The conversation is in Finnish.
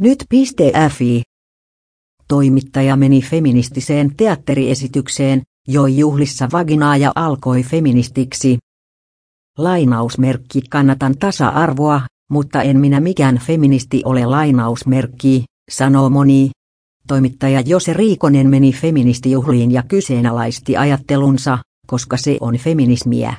Nyt.fi. Toimittaja meni feministiseen teatteriesitykseen, joi juhlissa vaginaa ja alkoi feministiksi. Lainausmerkki kannatan tasa-arvoa, mutta en minä mikään feministi ole lainausmerkki, sanoo moni. Toimittaja Jose Riikonen meni feministijuhliin ja kyseenalaisti ajattelunsa, koska se on feminismiä.